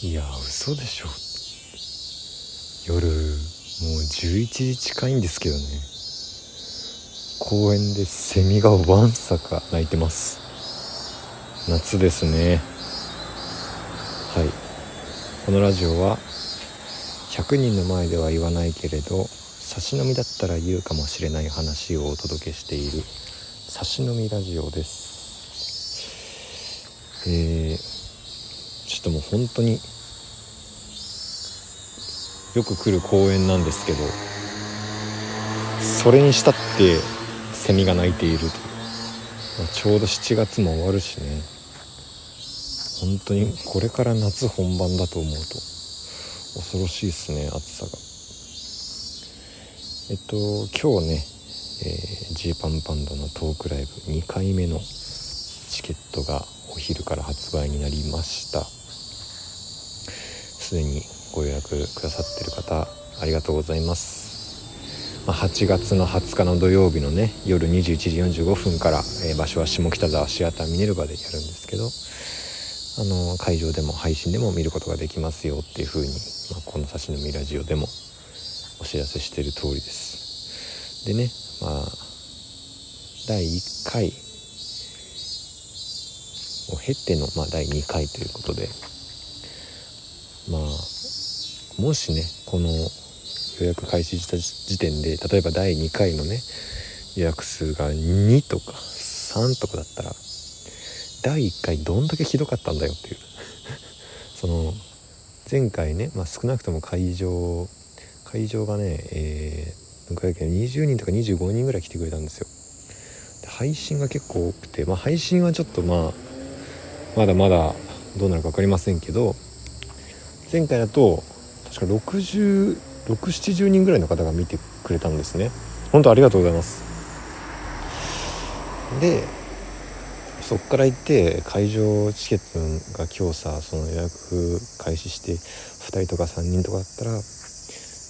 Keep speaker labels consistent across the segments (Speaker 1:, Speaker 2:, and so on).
Speaker 1: いや嘘でしょ。夜もう11時近いんですけどね。公園でセミがわんさか鳴いてます。夏ですね。はい。このラジオは100人の前では言わないけれど差し飲みだったら言うかもしれない話をお届けしている差し飲みラジオです。えー、も本当によく来る公園なんですけどそれにしたってセミが鳴いていると、まあ、ちょうど7月も終わるしね。本当にこれから夏本番だと思うと恐ろしいですね暑さが。えっと今日ねジー、えー、パンパンダのトークライブ2回目のチケットがお昼から発売になりました。すでにご予約くださってる方ありがとうございます、まあ、8月の20日の土曜日のね夜21時45分から、えー、場所は下北沢シアターミネルバでやるんですけどあの会場でも配信でも見ることができますよっていう風に、まあ、この「差し飲みラジオ」でもお知らせしてる通りです。でねまあ第1回を経ての、まあ、第2回ということでまあもしねこの予約開始した時点で例えば第2回のね予約数が2とか3とかだったら第1回どんだけひどかったんだよっていう。その前回ね、まあ、少なくとも会場会場がねえー、どれくらい20人とか25人ぐらい来てくれたんですよ。で配信が結構多くてまあ配信はちょっとまあまだまだどうなるか分かりませんけど前回だと確か6070人ぐらいの方が見てくれたんですね。本当ありがとうございます。でそっから行って会場チケットが今日さその予約開始して2人とか3人とかだったら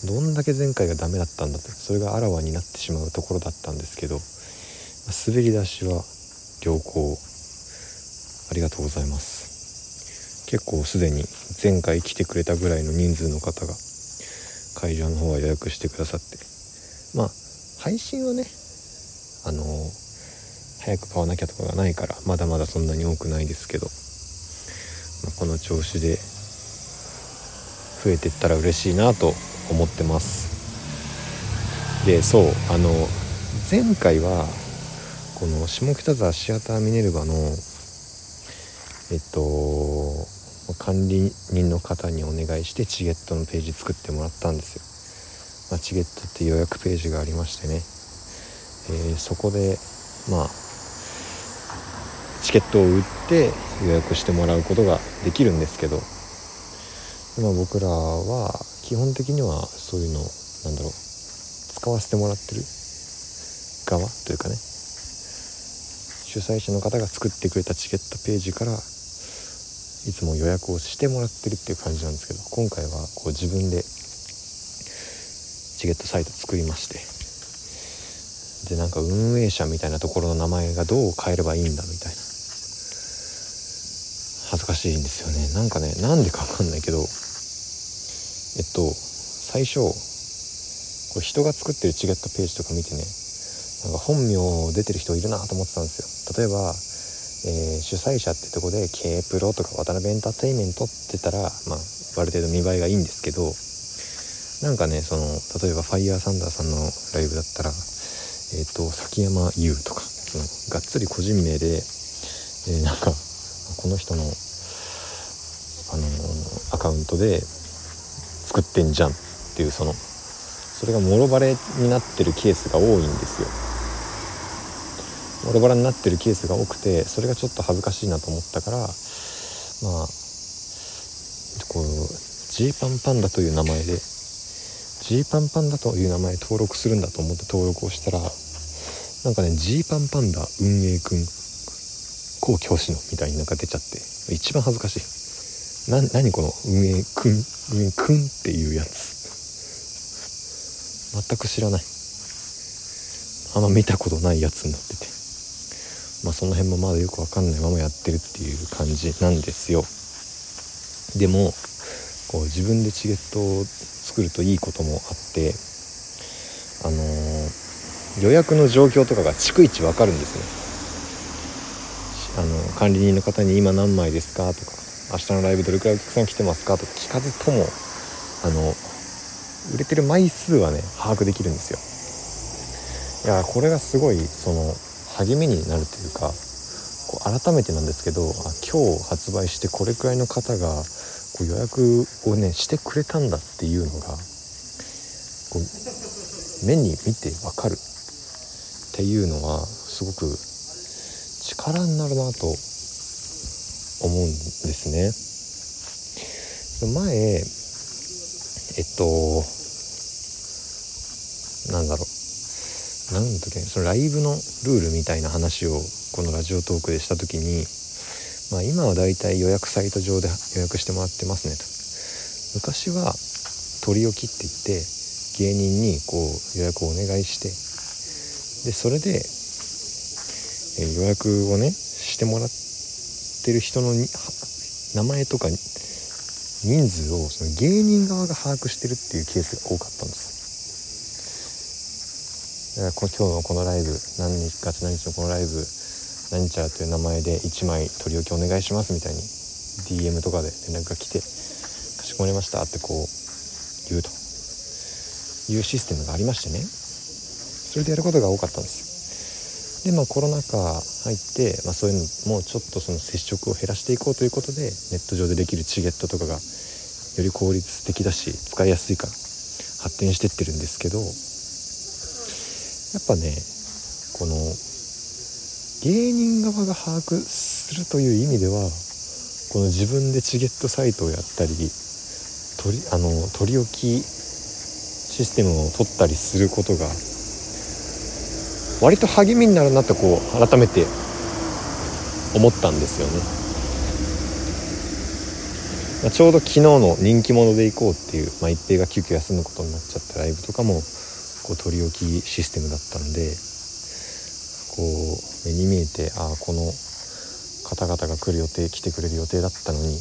Speaker 1: どんだけ前回がダメだったんだってそれがあらわになってしまうところだったんですけど滑り出しは良好。ありがとうございます。結構すでに前回来てくれたぐらいの人数の方が会場の方は予約してくださって。まあ配信はねあの早く買わなきゃとかがないからまだまだそんなに多くないですけど、まあ、この調子で増えてったら嬉しいなと思ってます。でそうあの前回はこの下北沢シアターミネルヴァのえっと管理人の方にお願いしてチゲットのページ作ってもらったんですよ、まあ、チゲットって予約ページがありましてね、えー、そこでまあチケットを売って予約してもらうことができるんですけど、まあ、僕らは基本的にはそういうのなんだろう使わせてもらってる側というかね。主催者の方が作ってくれたチケットページからいつも予約をしてもらってるっていう感じなんですけど今回はこう自分でチケットサイト作りましてでなんか運営者みたいなところの名前がどう変えればいいんだみたいな恥ずかしいんですよね。なんかねなんでか分かんないけどえっと最初これ人が作ってるチケットページとか見てねなんか本名出てる人いるなと思ってたんですよ。例えばえー、主催者ってとこで K プロとか渡辺エンターテインメントってたら、まあ、ある程度見栄えがいいんですけどなんかねその例えばファイヤーサンダーさんのライブだったら、えーと、崎山優とかそのがっつり個人名で、えー、なんかこの人の、あのー、アカウントで作ってんじゃんっていうそのそれがもろバレになってるケースが多いんですよ。ボロボロになってるケースが多くてそれがちょっと恥ずかしいなと思ったからまあこうジーパンパンダという名前でジーパンパンダという名前登録するんだと思って登録をしたらなんかねジーパンパンダ運営くん後教師のみたいになんか出ちゃって一番恥ずかしい。な何この運営くん運営くんっていうやつ。全く知らない。あんま見たことないやつになってて。まあ、その辺もまだよく分かんないままやってるっていう感じなんですよでもこう自分でチケットを作るといいこともあってあのー、予約の状況とかが逐一分かるんですねあの管理人の方に「今何枚ですか?」とか「明日のライブどれくらいお客さん来てますか?」とか聞かずともあの売れてる枚数はね把握できるんですよいやこれがすごいその励みになるというかこう改めてなんですけどあ今日発売してこれくらいの方がこう予約をねしてくれたんだっていうのがこう目に見てわかるっていうのはすごく力になるなと思うんですね。前えっとなんだろうなんだっけ？そのライブのルールみたいな話をこのラジオトークでした時に、まあ、今はだいたい予約サイト上で予約してもらってますねと。昔は取り置きって言って芸人にこう予約をお願いしてでそれで、え予約をねしてもらってる人の名前とか人数をその芸人側が把握してるっていうケースが多かったんです。今日のこのライブ何日月何日のこのライブ何ちゃらという名前で1枚取り置きお願いしますみたいに DM とかで連絡が来てかしこまりましたってこう言うというシステムがありましてね。それでやることが多かったんですよ。でまあコロナ禍入って、まあ、そういうのもちょっとその接触を減らしていこうということでネット上でできるチゲットとかがより効率的だし使いやすいから発展してってるんですけどやっぱねこの芸人側が把握するという意味ではこの自分でチゲットサイトをやったり取りあの取り置きシステムを取ったりすることが割と励みになるなとこう改めて思ったんですよね。まあ、ちょうど昨日の人気者で行こうっていう、まあ、一平が急遽休むことになっちゃったライブとかもこう取り置きシステムだったんでこう目に見えてああこの方々が来る予定来てくれる予定だったのに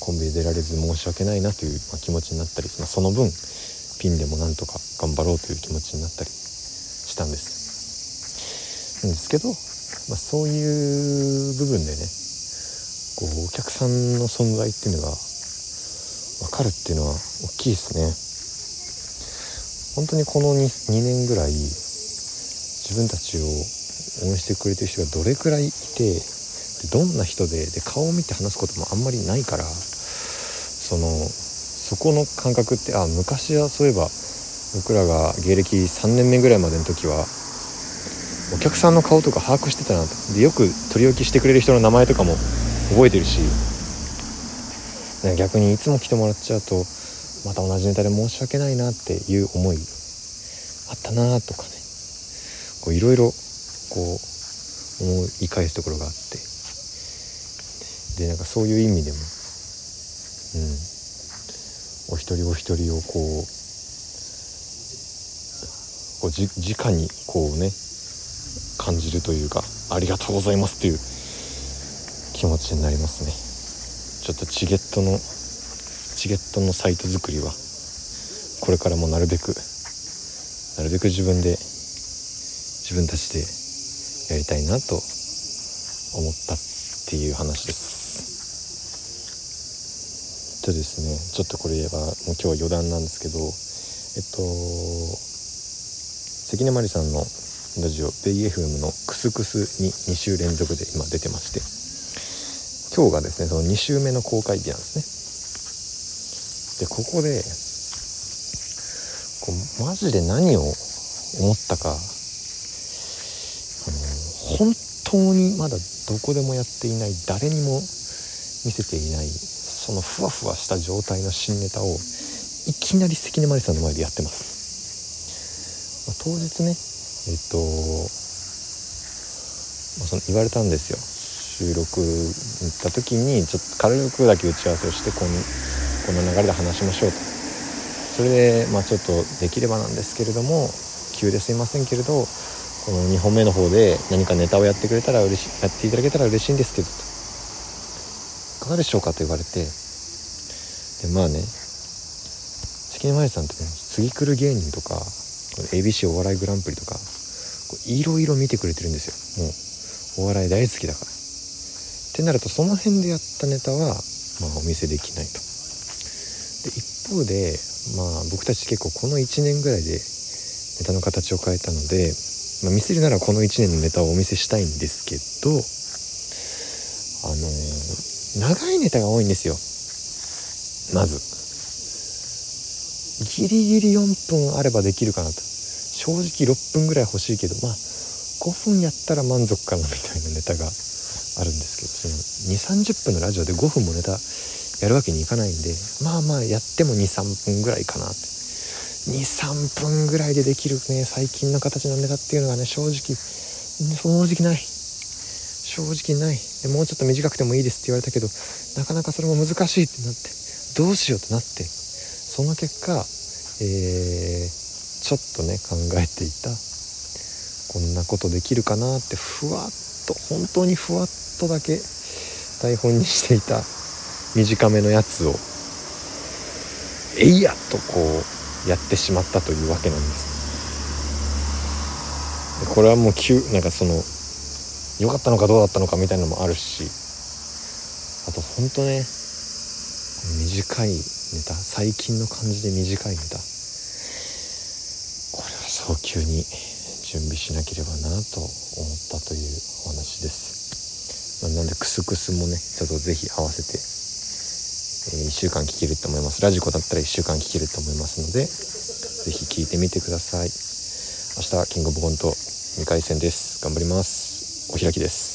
Speaker 1: コンビで出られず申し訳ないなという、ま、気持ちになったり、まあ、その分ピンでもなんとか頑張ろうという気持ちになったりしたんです。なんですけど、まあ、そういう部分でねこうお客さんの存在っていうのが分かるっていうのは大きいですね。本当にこの 2, 2年ぐらい自分たちを応援してくれてる人がどれくらいいてでどんな人でで顔を見て話すこともあんまりないからそのそこの感覚ってあ昔はそういえば僕らが芸歴3年目ぐらいまでの時はお客さんの顔とか把握してたなと。でよく取り置きしてくれる人の名前とかも覚えてるし逆にいつも来てもらっちゃうとまた同じネタで申し訳ないなっていう思いあったなとかね。こういろいろこう思い返すところがあって。でなんかそういう意味でもうん。お一人お一人をこうこうじ直にこうね感じるというかありがとうございますっていう気持ちになりますね。ちょっとチゲットのチゲットのサイト作りはこれからもなるべくなるべく自分で自分たちでやりたいなと思ったっていう話です。とですねちょっとこれはもう今日は余談なんですけどえっと関根麻里さんのラジオベイ FM のクスクスに2週連続で今出てまして今日がですねその2週目の公開日なんですね。でここでこうマジで何を思ったかあの本当にまだどこでもやっていない誰にも見せていないそのふわふわした状態の新ネタをいきなり関根麻里さんの前でやってます、まあ、当日ねえっと、まあ、その言われたんですよ。収録に行った時にちょっと軽くだけ打ち合わせをしてこのこの流れで話しましょうと。それでまあちょっとできればなんですけれども急ですいませんけれどこの2本目の方で何かネタをやってくれたら嬉しいやっていただけたら嬉しいんですけどと。いかがでしょうかと言われて。でまあね関根麻里さんってね次来る芸人とか ABC お笑いグランプリとかいろいろ見てくれてるんですよ。もうお笑い大好きだから。ってなるとその辺でやったネタは、まあ、お見せできないと。で一方で、まあ、僕たち結構この1年ぐらいでネタの形を変えたので、まあ、見せるならこの1年のネタをお見せしたいんですけどあのー、長いネタが多いんですよ。まず。ギリギリ4分あればできるかなと。正直6分ぐらい欲しいけどまあ5分やったら満足かなみたいなネタがあるんですけどその2 3 0分のラジオで5分もネタやるわけにいかないんでまあまあやっても23分ぐらいかなって。23分ぐらいでできるね最近の形のネタっていうのがね正直正直ない。正直ない。もうちょっと短くてもいいですって言われたけどなかなかそれも難しいってなってどうしようってなってその結果、えー、ちょっとね考えていたこんなことできるかなってふわっと本当にふわっとだけ台本にしていた。短めのやつをえいやとこうやってしまったというわけなんです。これはもう急なんかその良かったのかどうだったのかみたいなのもあるしあとほんとね短いネタ最近の感じで短いネタ。これは早急に準備しなければなと思ったというお話です、ま、なんでクスクスもねちょっと是非合わせてえ1週間聴けると思います。ラジコだったら1週間聴けると思いますので是非聴いてみてください。明日キングオブコント2回戦です。頑張ります。お開きです。